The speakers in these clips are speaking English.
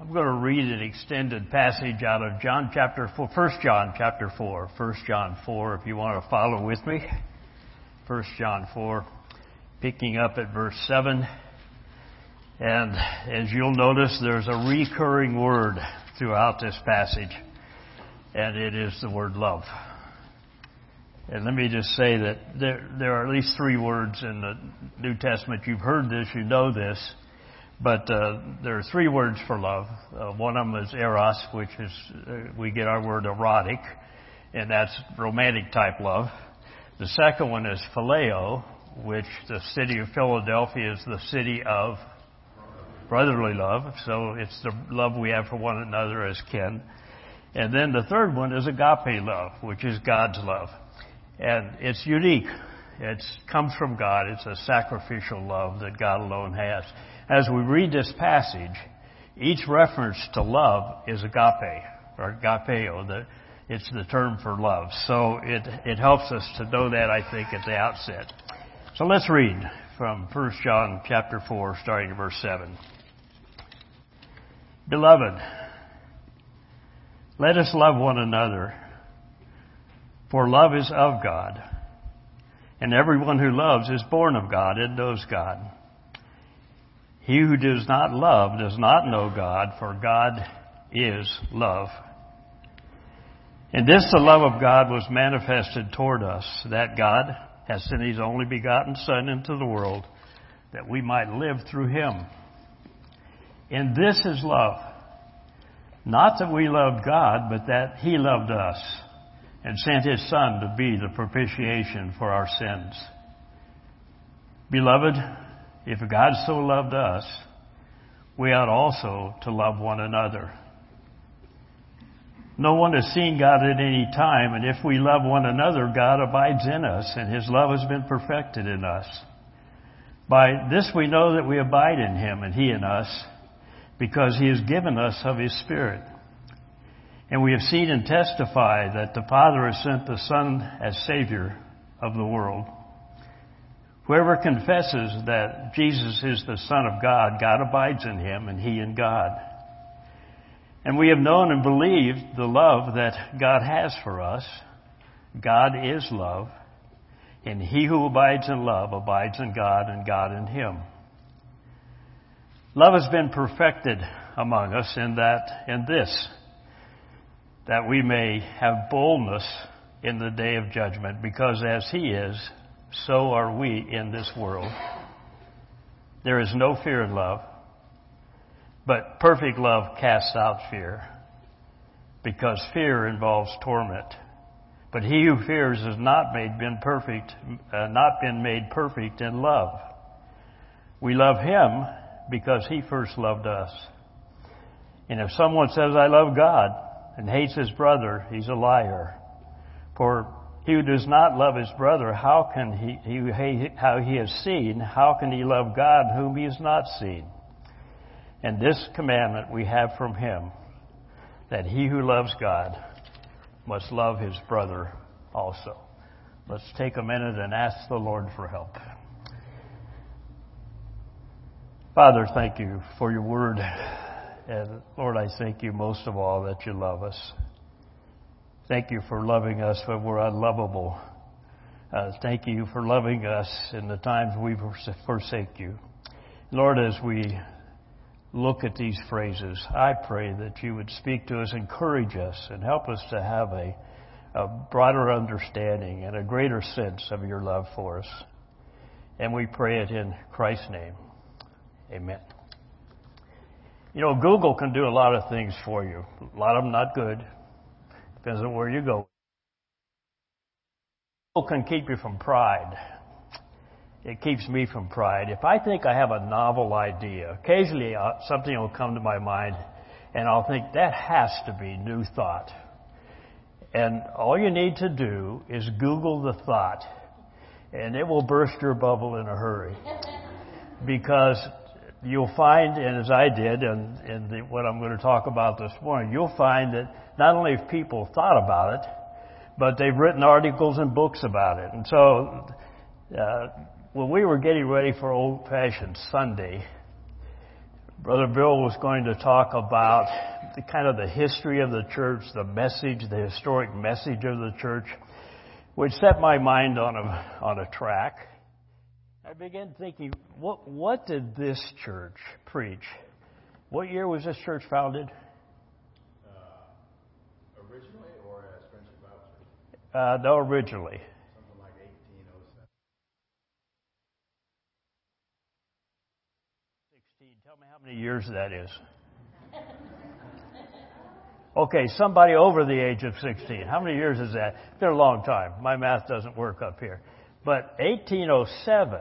I'm going to read an extended passage out of John chapter 4, 1 John chapter 4, 1 John 4, if you want to follow with me. 1 John 4, picking up at verse 7. And as you'll notice, there's a recurring word throughout this passage, and it is the word love. And let me just say that there, there are at least three words in the New Testament. You've heard this, you know this but uh, there are three words for love. Uh, one of them is eros, which is uh, we get our word erotic, and that's romantic type love. The second one is phileo, which the city of Philadelphia is the city of brotherly love. So it's the love we have for one another as kin. And then the third one is agape love, which is God's love. And it's unique. It comes from God. It's a sacrificial love that God alone has as we read this passage, each reference to love is agape, or agapeo. It's the term for love. So it, it helps us to know that, I think, at the outset. So let's read from 1 John chapter 4, starting at verse 7. Beloved, let us love one another, for love is of God. And everyone who loves is born of God and knows God. He who does not love does not know God, for God is love. And this the love of God was manifested toward us, that God has sent his only begotten Son into the world, that we might live through him. And this is love. Not that we loved God, but that he loved us and sent his Son to be the propitiation for our sins. Beloved, if God so loved us, we ought also to love one another. No one has seen God at any time, and if we love one another, God abides in us, and His love has been perfected in us. By this we know that we abide in Him, and He in us, because He has given us of His Spirit. And we have seen and testify that the Father has sent the Son as Savior of the world. Whoever confesses that Jesus is the Son of God, God abides in him and he in God. And we have known and believed the love that God has for us. God is love. And he who abides in love abides in God and God in him. Love has been perfected among us in that, in this, that we may have boldness in the day of judgment because as he is, so are we in this world. There is no fear in love, but perfect love casts out fear, because fear involves torment. But he who fears has not made been perfect, uh, not been made perfect in love. We love him because he first loved us. And if someone says, I love God, and hates his brother, he's a liar. For he who does not love his brother, how can he, he, how he has seen, how can he love God whom he has not seen? And this commandment we have from him, that he who loves God must love his brother also. Let's take a minute and ask the Lord for help. Father, thank you for your word. And Lord, I thank you most of all that you love us. Thank you for loving us when we're unlovable. Uh, thank you for loving us in the times we forsake you. Lord, as we look at these phrases, I pray that you would speak to us, encourage us, and help us to have a, a broader understanding and a greater sense of your love for us. And we pray it in Christ's name. Amen. You know, Google can do a lot of things for you. A lot of them not good. Depends on where you go. Google can keep you from pride. It keeps me from pride. If I think I have a novel idea, occasionally uh, something will come to my mind and I'll think that has to be new thought. And all you need to do is Google the thought and it will burst your bubble in a hurry. Because you'll find, and as I did, and, the, what I'm going to talk about this morning, you'll find that not only have people thought about it, but they've written articles and books about it. And so, uh, when we were getting ready for Old Fashioned Sunday, Brother Bill was going to talk about the kind of the history of the church, the message, the historic message of the church, which set my mind on a, on a track. I began thinking, what, what did this church preach? What year was this church founded? Uh, originally or as Friendship Baptist? Uh, no, originally. Something like 1807. 16. Tell me how many years that is. Okay, somebody over the age of 16. How many years is that? It's been a long time. My math doesn't work up here. But 1807,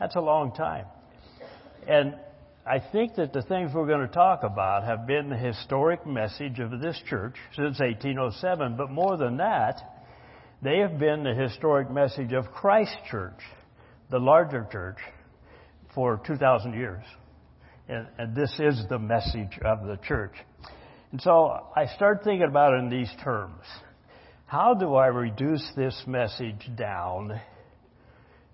that's a long time. And I think that the things we're going to talk about have been the historic message of this church since 1807, but more than that, they have been the historic message of Christ Church, the larger church, for 2,000 years. And, and this is the message of the church. And so I start thinking about it in these terms. How do I reduce this message down?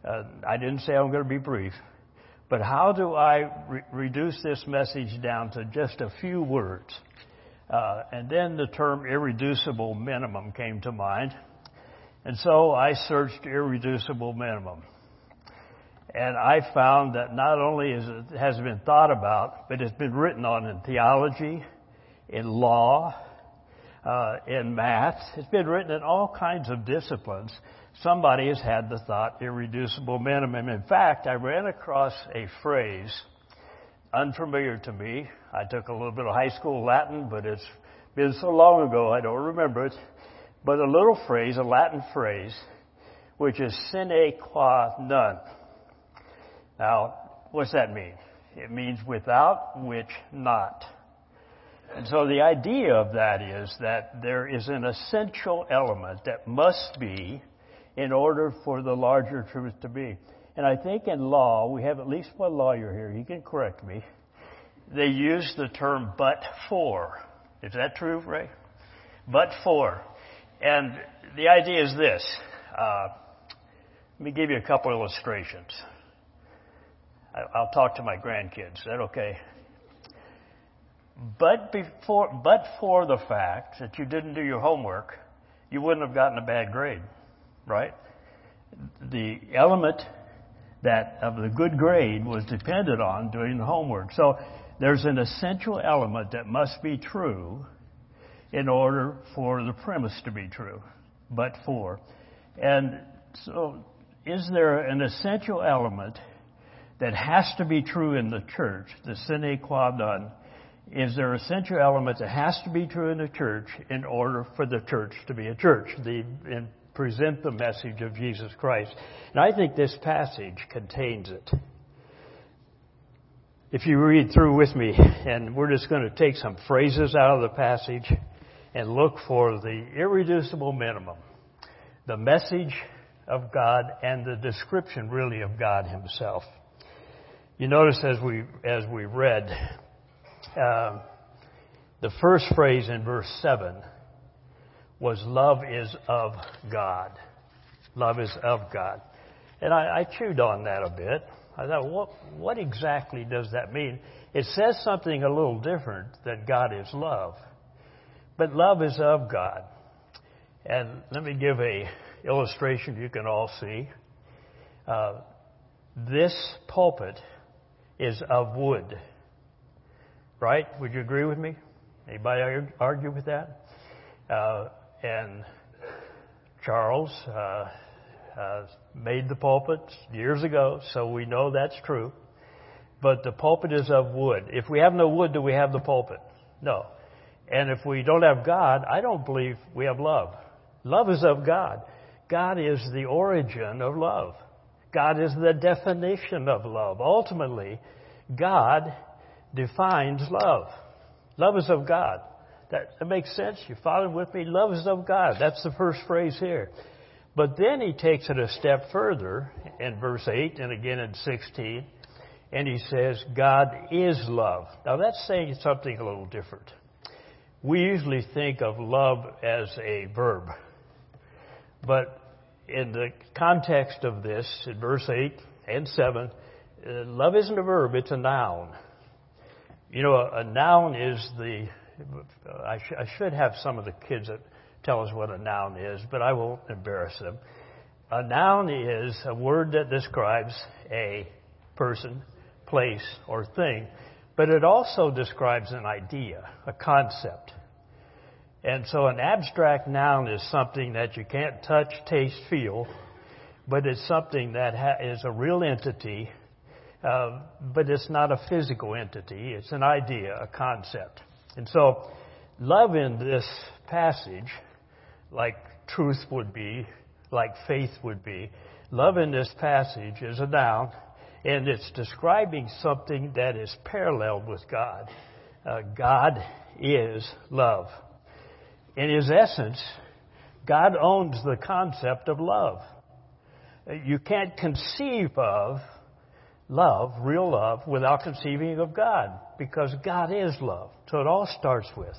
Uh, I didn't say I'm going to be brief, but how do I re- reduce this message down to just a few words? Uh, and then the term irreducible minimum came to mind. And so I searched irreducible minimum. And I found that not only is it, has it been thought about, but it's been written on in theology, in law, uh, in math. It's been written in all kinds of disciplines. Somebody has had the thought irreducible minimum. In fact, I ran across a phrase unfamiliar to me. I took a little bit of high school Latin, but it's been so long ago I don't remember it. But a little phrase, a Latin phrase, which is sine qua non. Now, what's that mean? It means without which not. And so the idea of that is that there is an essential element that must be in order for the larger truth to be. And I think in law, we have at least one lawyer here, he can correct me. They use the term but for. Is that true, Ray? But for. And the idea is this. Uh, let me give you a couple illustrations. I'll talk to my grandkids. Is that okay? But before, but for the fact that you didn't do your homework, you wouldn't have gotten a bad grade, right? The element that of the good grade was dependent on doing the homework. So there's an essential element that must be true in order for the premise to be true, but for. And so is there an essential element that has to be true in the church, the sine qua non, is there an essential element that has to be true in the church in order for the church to be a church, the, and present the message of Jesus Christ. And I think this passage contains it. If you read through with me, and we're just going to take some phrases out of the passage and look for the irreducible minimum, the message of God and the description really of God Himself. You notice as we, as we read, uh, the first phrase in verse 7 was love is of God. Love is of God. And I, I chewed on that a bit. I thought, what, what exactly does that mean? It says something a little different that God is love. But love is of God. And let me give a illustration you can all see. Uh, this pulpit is of wood. Right? Would you agree with me? Anybody argue with that? Uh, and Charles uh, uh, made the pulpit years ago, so we know that's true. But the pulpit is of wood. If we have no wood, do we have the pulpit? No. And if we don't have God, I don't believe we have love. Love is of God. God is the origin of love. God is the definition of love. Ultimately, God defines love. Love is of God. That, that makes sense. You following with me? Love is of God. That's the first phrase here. But then he takes it a step further in verse 8 and again in 16, and he says, God is love. Now that's saying something a little different. We usually think of love as a verb. But in the context of this, in verse 8 and 7, uh, love isn't a verb, it's a noun. You know, a, a noun is the. I, sh- I should have some of the kids that tell us what a noun is, but I won't embarrass them. A noun is a word that describes a person, place, or thing, but it also describes an idea, a concept. And so an abstract noun is something that you can't touch, taste, feel, but it's something that ha- is a real entity, uh, but it's not a physical entity. It's an idea, a concept. And so love in this passage, like truth would be, like faith would be, love in this passage is a noun, and it's describing something that is paralleled with God. Uh, God is love. In his essence, God owns the concept of love. You can't conceive of love, real love, without conceiving of God, because God is love. So it all starts with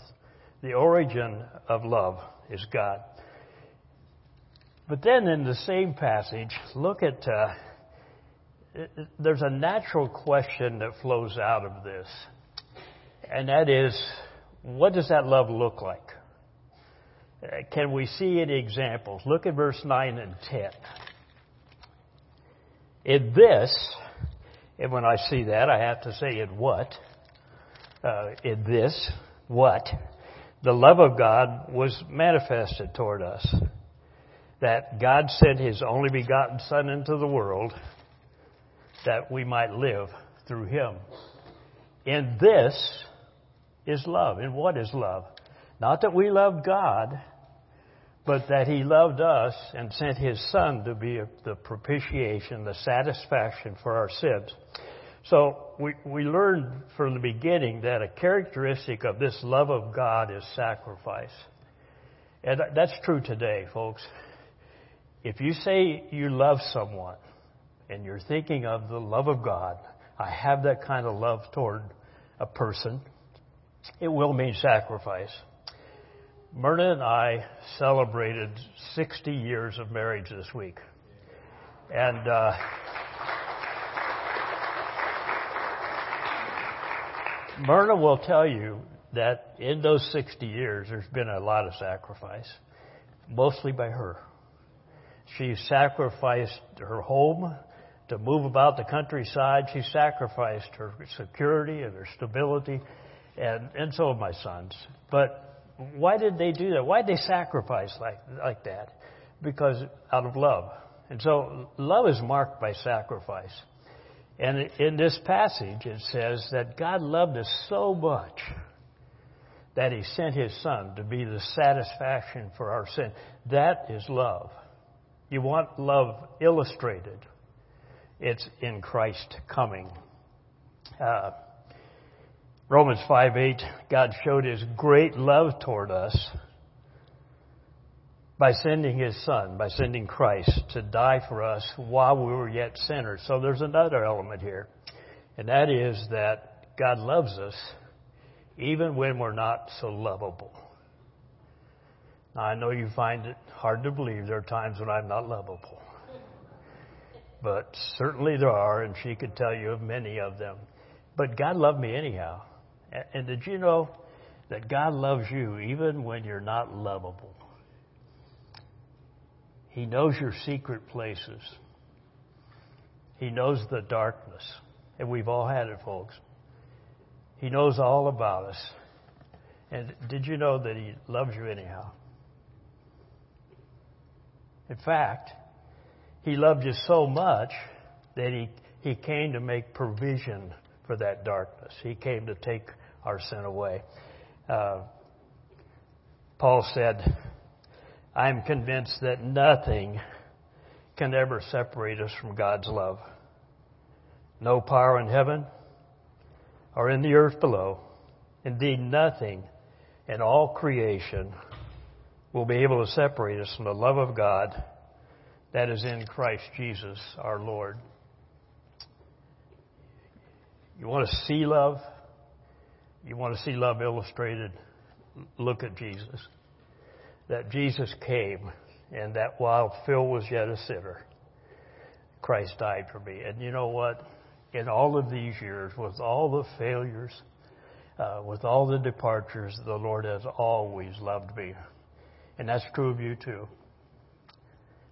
the origin of love is God. But then in the same passage, look at, uh, there's a natural question that flows out of this. And that is, what does that love look like? Can we see any examples? Look at verse 9 and 10. In this, and when I see that, I have to say, in what? Uh, in this, what? The love of God was manifested toward us. That God sent His only begotten Son into the world that we might live through Him. In this is love. In what is love? Not that we love God, but that he loved us and sent his son to be the propitiation, the satisfaction for our sins. So we, we learned from the beginning that a characteristic of this love of God is sacrifice. And that's true today, folks. If you say you love someone and you're thinking of the love of God, I have that kind of love toward a person, it will mean sacrifice. Myrna and I celebrated 60 years of marriage this week. And uh, Myrna will tell you that in those 60 years, there's been a lot of sacrifice, mostly by her. She sacrificed her home to move about the countryside. She sacrificed her security and her stability, and, and so have my sons. But why did they do that? Why did they sacrifice like, like that? Because out of love. And so love is marked by sacrifice. And in this passage, it says that God loved us so much that He sent His Son to be the satisfaction for our sin. That is love. You want love illustrated. It's in Christ coming. Uh, Romans 5 8, God showed his great love toward us by sending his son, by sending Christ to die for us while we were yet sinners. So there's another element here, and that is that God loves us even when we're not so lovable. Now, I know you find it hard to believe there are times when I'm not lovable. But certainly there are, and she could tell you of many of them. But God loved me anyhow. And did you know that God loves you even when you're not lovable? He knows your secret places. He knows the darkness. And we've all had it, folks. He knows all about us. And did you know that He loves you anyhow? In fact, He loved you so much that He, he came to make provision for that darkness. He came to take our sin away. Uh, Paul said, I'm convinced that nothing can ever separate us from God's love. No power in heaven or in the earth below. Indeed, nothing in all creation will be able to separate us from the love of God that is in Christ Jesus our Lord. You want to see love? You want to see love illustrated? Look at Jesus. That Jesus came, and that while Phil was yet a sinner, Christ died for me. And you know what? In all of these years, with all the failures, uh, with all the departures, the Lord has always loved me. And that's true of you too.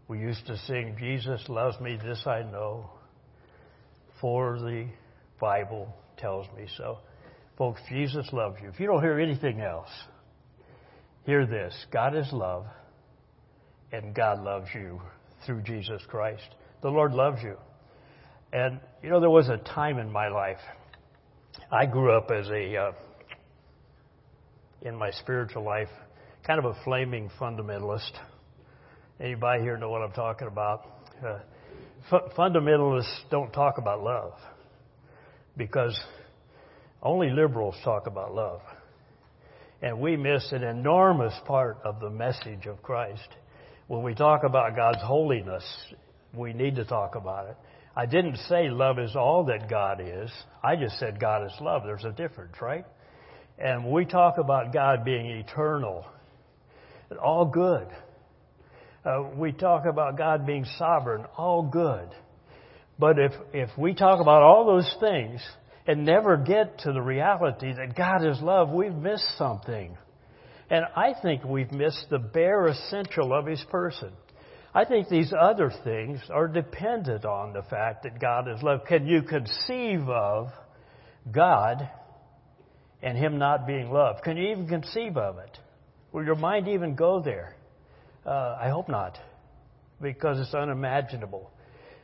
We used to sing, Jesus loves me, this I know, for the Bible tells me so. Folks, Jesus loves you. If you don't hear anything else, hear this God is love, and God loves you through Jesus Christ. The Lord loves you. And, you know, there was a time in my life, I grew up as a, uh, in my spiritual life, kind of a flaming fundamentalist. Anybody here know what I'm talking about? Uh, fu- fundamentalists don't talk about love because only liberals talk about love. And we miss an enormous part of the message of Christ. When we talk about God's holiness, we need to talk about it. I didn't say love is all that God is. I just said God is love. There's a difference, right? And we talk about God being eternal, all good. Uh, we talk about God being sovereign, all good. But if, if we talk about all those things and never get to the reality that God is love, we've missed something. And I think we've missed the bare essential of His person. I think these other things are dependent on the fact that God is love. Can you conceive of God and Him not being love? Can you even conceive of it? Will your mind even go there? Uh, I hope not, because it's unimaginable.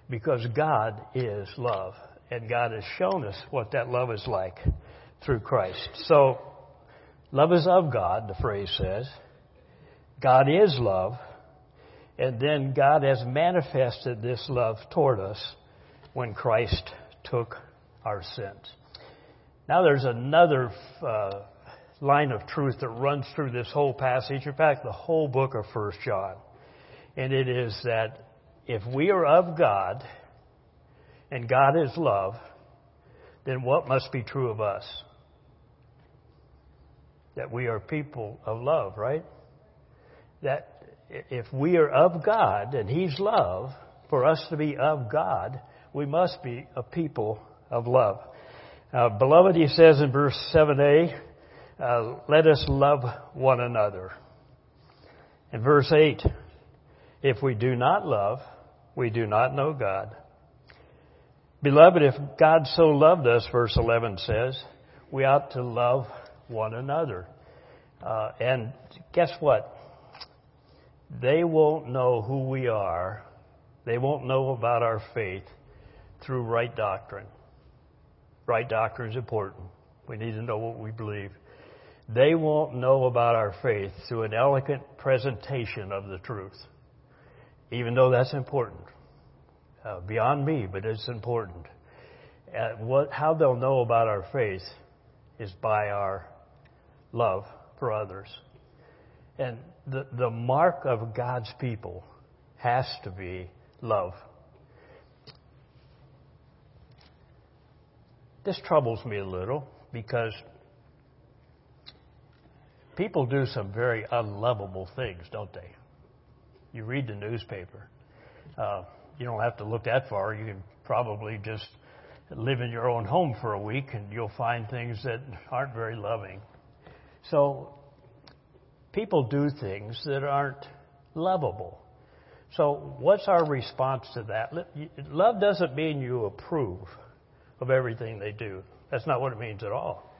Because God is love, and God has shown us what that love is like through Christ. So, love is of God, the phrase says. God is love, and then God has manifested this love toward us when Christ took our sins. Now, there's another uh, line of truth that runs through this whole passage. In fact, the whole book of First John. And it is that if we are of God and God is love, then what must be true of us? That we are people of love, right? That if we are of God and He's love, for us to be of God, we must be a people of love. Uh, beloved, he says in verse 7a, uh, let us love one another. In verse 8, if we do not love, we do not know God. Beloved, if God so loved us, verse 11 says, we ought to love one another. Uh, and guess what? They won't know who we are. They won't know about our faith through right doctrine. Right doctrine is important. We need to know what we believe. They won't know about our faith through an elegant presentation of the truth, even though that's important. Uh, beyond me, but it's important. Uh, what, how they'll know about our faith is by our love for others. And the, the mark of God's people has to be love. This troubles me a little because people do some very unlovable things, don't they? You read the newspaper. Uh, you don't have to look that far. You can probably just live in your own home for a week and you'll find things that aren't very loving. So, people do things that aren't lovable. So, what's our response to that? Love doesn't mean you approve of everything they do. That's not what it means at all.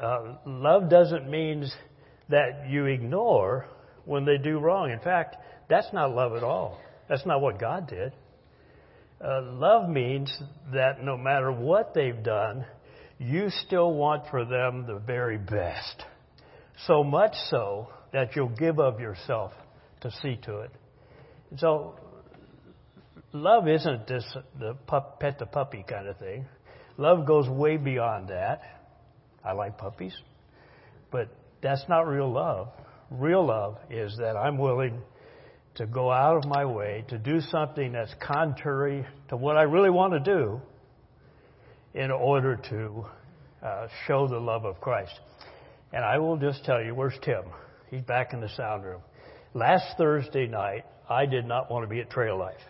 Uh, love doesn't mean that you ignore when they do wrong. In fact, that's not love at all. That's not what God did. Uh, love means that no matter what they've done, you still want for them the very best. So much so that you'll give of yourself to see to it. So, love isn't this the pup, pet the puppy kind of thing. Love goes way beyond that. I like puppies. But that's not real love. Real love is that I'm willing to go out of my way to do something that's contrary to what I really want to do in order to uh, show the love of Christ. And I will just tell you, where's Tim? He's back in the sound room. Last Thursday night, I did not want to be at Trail Life.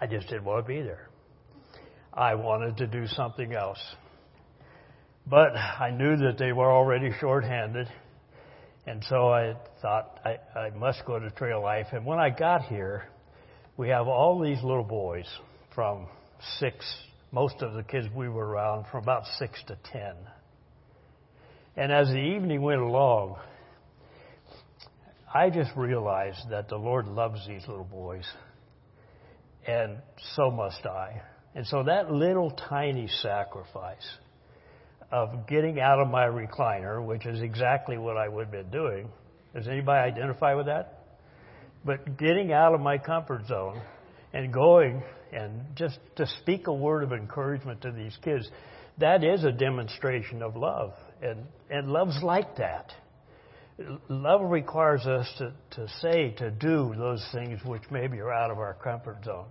I just didn't want to be there. I wanted to do something else. But I knew that they were already short-handed, and so I thought I, I must go to Trail Life. And when I got here, we have all these little boys from six, most of the kids we were around from about six to ten. And as the evening went along, I just realized that the Lord loves these little boys, and so must I. And so that little tiny sacrifice of getting out of my recliner, which is exactly what I would have been doing. Does anybody identify with that? But getting out of my comfort zone and going and just to speak a word of encouragement to these kids, that is a demonstration of love. And, and love's like that. Love requires us to, to say, to do those things which maybe are out of our comfort zone.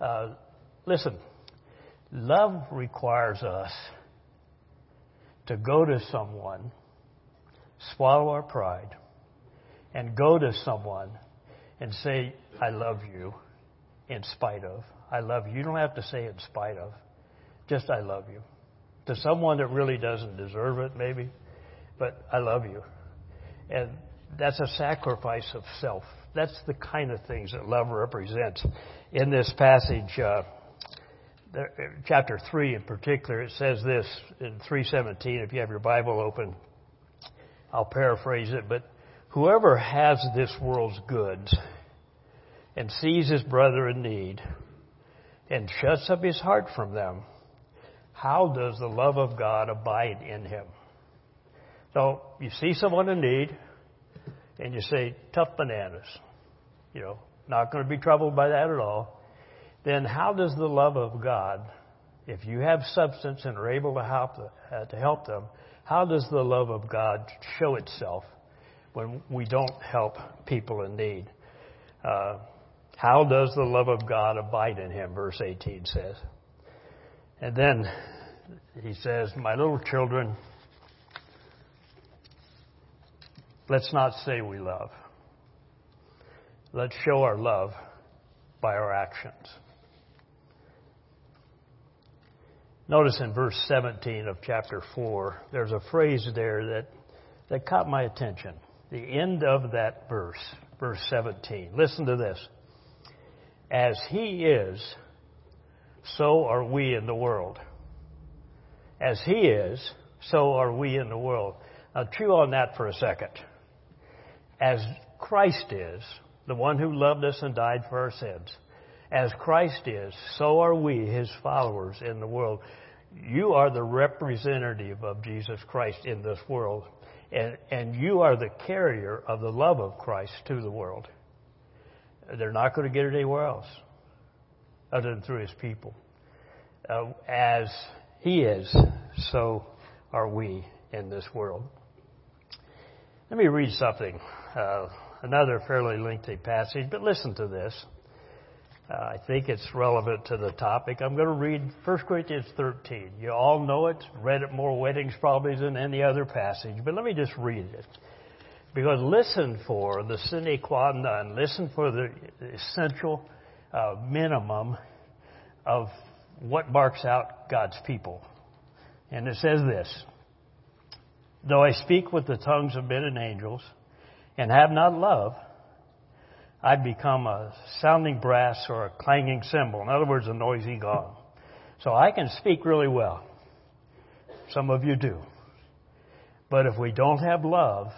Uh, listen, love requires us to go to someone, swallow our pride, and go to someone and say, I love you in spite of. I love you. You don't have to say in spite of. Just I love you. To someone that really doesn't deserve it, maybe, but I love you. And that's a sacrifice of self. That's the kind of things that love represents. In this passage, uh, chapter 3 in particular, it says this in 317, if you have your Bible open, I'll paraphrase it, but whoever has this world's goods and sees his brother in need and shuts up his heart from them, how does the love of God abide in him? So you see someone in need and you say, tough bananas. You know, not going to be troubled by that at all then how does the love of God, if you have substance and are able to help, uh, to help them, how does the love of God show itself when we don't help people in need? Uh, how does the love of God abide in him? Verse 18 says. And then he says, My little children, let's not say we love. Let's show our love by our actions. Notice in verse 17 of chapter 4, there's a phrase there that, that caught my attention. The end of that verse, verse 17. Listen to this. As He is, so are we in the world. As He is, so are we in the world. Now chew on that for a second. As Christ is, the one who loved us and died for our sins, as Christ is, so are we, his followers in the world. You are the representative of Jesus Christ in this world, and, and you are the carrier of the love of Christ to the world. They're not going to get it anywhere else other than through his people. Uh, as he is, so are we in this world. Let me read something, uh, another fairly lengthy passage, but listen to this. Uh, I think it's relevant to the topic. I'm going to read 1 Corinthians 13. You all know it, read it more weddings probably than any other passage, but let me just read it. Because listen for the sine qua non, listen for the essential uh, minimum of what marks out God's people. And it says this Though I speak with the tongues of men and angels and have not love, I'd become a sounding brass or a clanging cymbal. In other words, a noisy gong. So I can speak really well. Some of you do. But if we don't have love,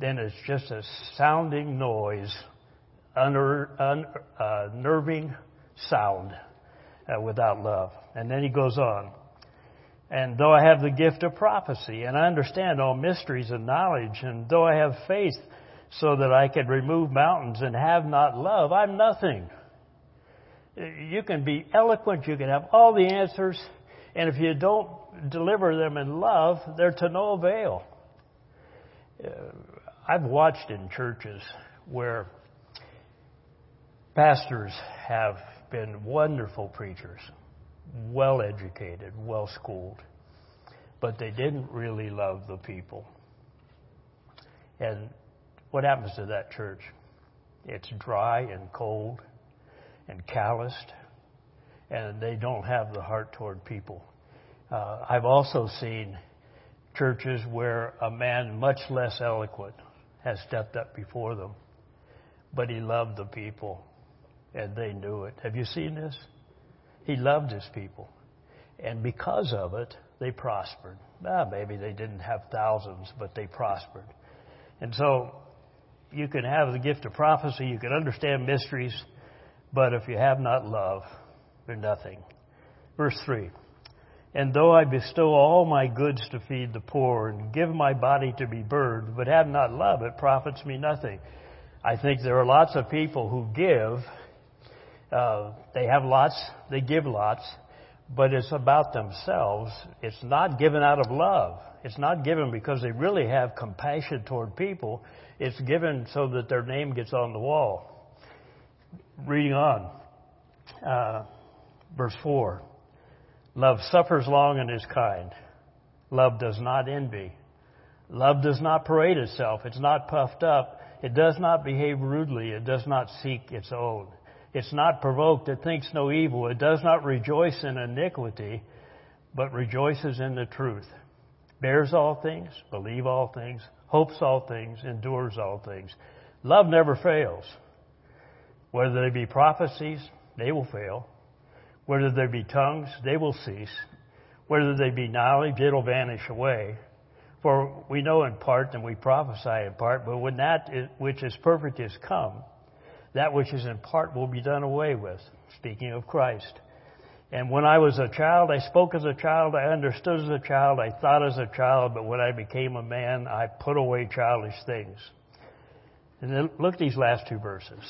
then it's just a sounding noise, unnerving uh, sound uh, without love. And then he goes on. And though I have the gift of prophecy, and I understand all mysteries and knowledge, and though I have faith so that I could remove mountains and have not love, I'm nothing. You can be eloquent, you can have all the answers, and if you don't deliver them in love, they're to no avail. Uh, I've watched in churches where pastors have been wonderful preachers, well educated, well schooled, but they didn't really love the people. And what happens to that church? It's dry and cold and calloused, and they don't have the heart toward people. Uh, I've also seen churches where a man much less eloquent has stepped up before them, but he loved the people and they knew it. Have you seen this? He loved his people. And because of it, they prospered. Ah, maybe they didn't have thousands, but they prospered. And so you can have the gift of prophecy, you can understand mysteries, but if you have not love, they're nothing. Verse 3 And though I bestow all my goods to feed the poor, and give my body to be burned, but have not love, it profits me nothing. I think there are lots of people who give, uh, they have lots, they give lots, but it's about themselves. It's not given out of love. It's not given because they really have compassion toward people. It's given so that their name gets on the wall. Reading on, uh, verse 4. Love suffers long and is kind. Love does not envy. Love does not parade itself. It's not puffed up. It does not behave rudely. It does not seek its own. It's not provoked. It thinks no evil. It does not rejoice in iniquity, but rejoices in the truth. Bears all things, believe all things, hopes all things, endures all things. Love never fails. Whether they be prophecies, they will fail. Whether they be tongues, they will cease. Whether they be knowledge, it'll vanish away. For we know in part and we prophesy in part, but when that which is perfect is come, that which is in part will be done away with. Speaking of Christ. And when I was a child, I spoke as a child, I understood as a child, I thought as a child, but when I became a man, I put away childish things. And then look at these last two verses.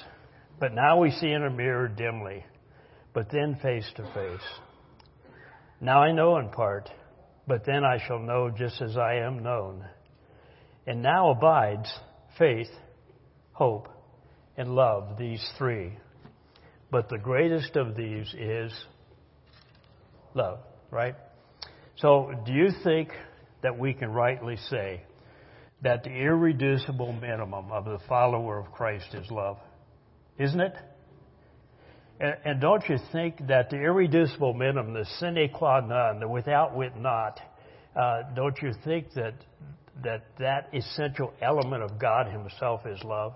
But now we see in a mirror dimly, but then face to face. Now I know in part, but then I shall know just as I am known. And now abides faith, hope, and love, these three. But the greatest of these is love, right? So, do you think that we can rightly say that the irreducible minimum of the follower of Christ is love? Isn't it? And, and don't you think that the irreducible minimum, the sine qua non, the without wit not, uh, don't you think that that that essential element of God Himself is love?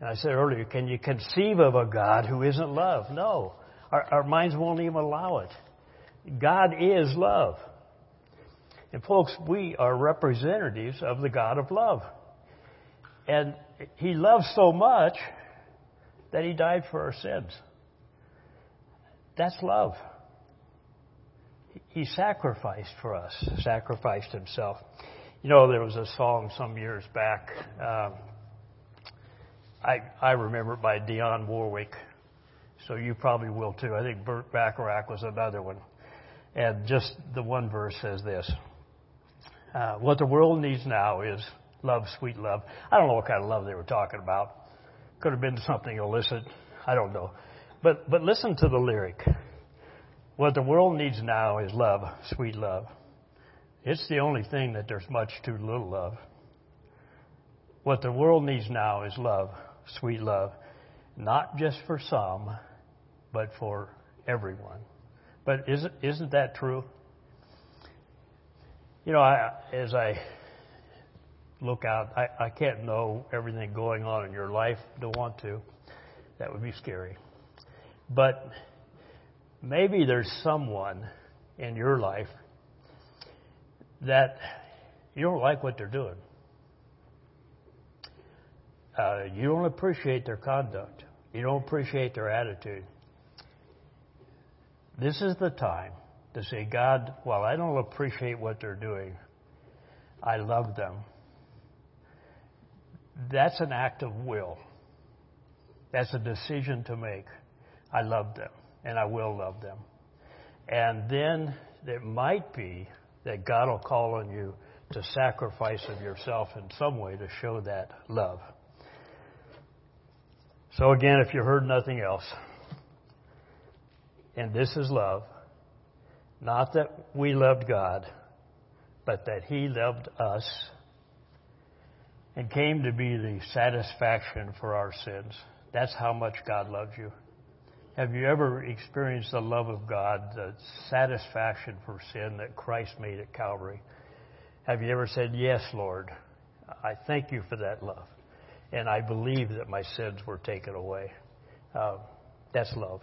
And I said earlier, can you conceive of a God who isn't love? No. Our, our minds won't even allow it. God is love. And folks, we are representatives of the God of love. And He loves so much that He died for our sins. That's love. He sacrificed for us, sacrificed Himself. You know, there was a song some years back. Um, I, I remember it by Dionne Warwick. So you probably will too. I think Burt Bacharach was another one. And just the one verse says this. Uh, what the world needs now is love, sweet love. I don't know what kind of love they were talking about. Could have been something illicit. I don't know. But, but listen to the lyric. What the world needs now is love, sweet love. It's the only thing that there's much too little of. What the world needs now is love, sweet love, not just for some, but for everyone. But isn't, isn't that true? You know, I, as I look out, I, I can't know everything going on in your life. Don't want to. That would be scary. But maybe there's someone in your life that you don't like what they're doing uh, you don't appreciate their conduct. You don't appreciate their attitude. This is the time to say, God, while I don't appreciate what they're doing, I love them. That's an act of will. That's a decision to make. I love them, and I will love them. And then it might be that God will call on you to sacrifice of yourself in some way to show that love. So again, if you heard nothing else, and this is love, not that we loved God, but that He loved us and came to be the satisfaction for our sins. That's how much God loves you. Have you ever experienced the love of God, the satisfaction for sin that Christ made at Calvary? Have you ever said, Yes, Lord, I thank you for that love, and I believe that my sins were taken away? Uh, that's love.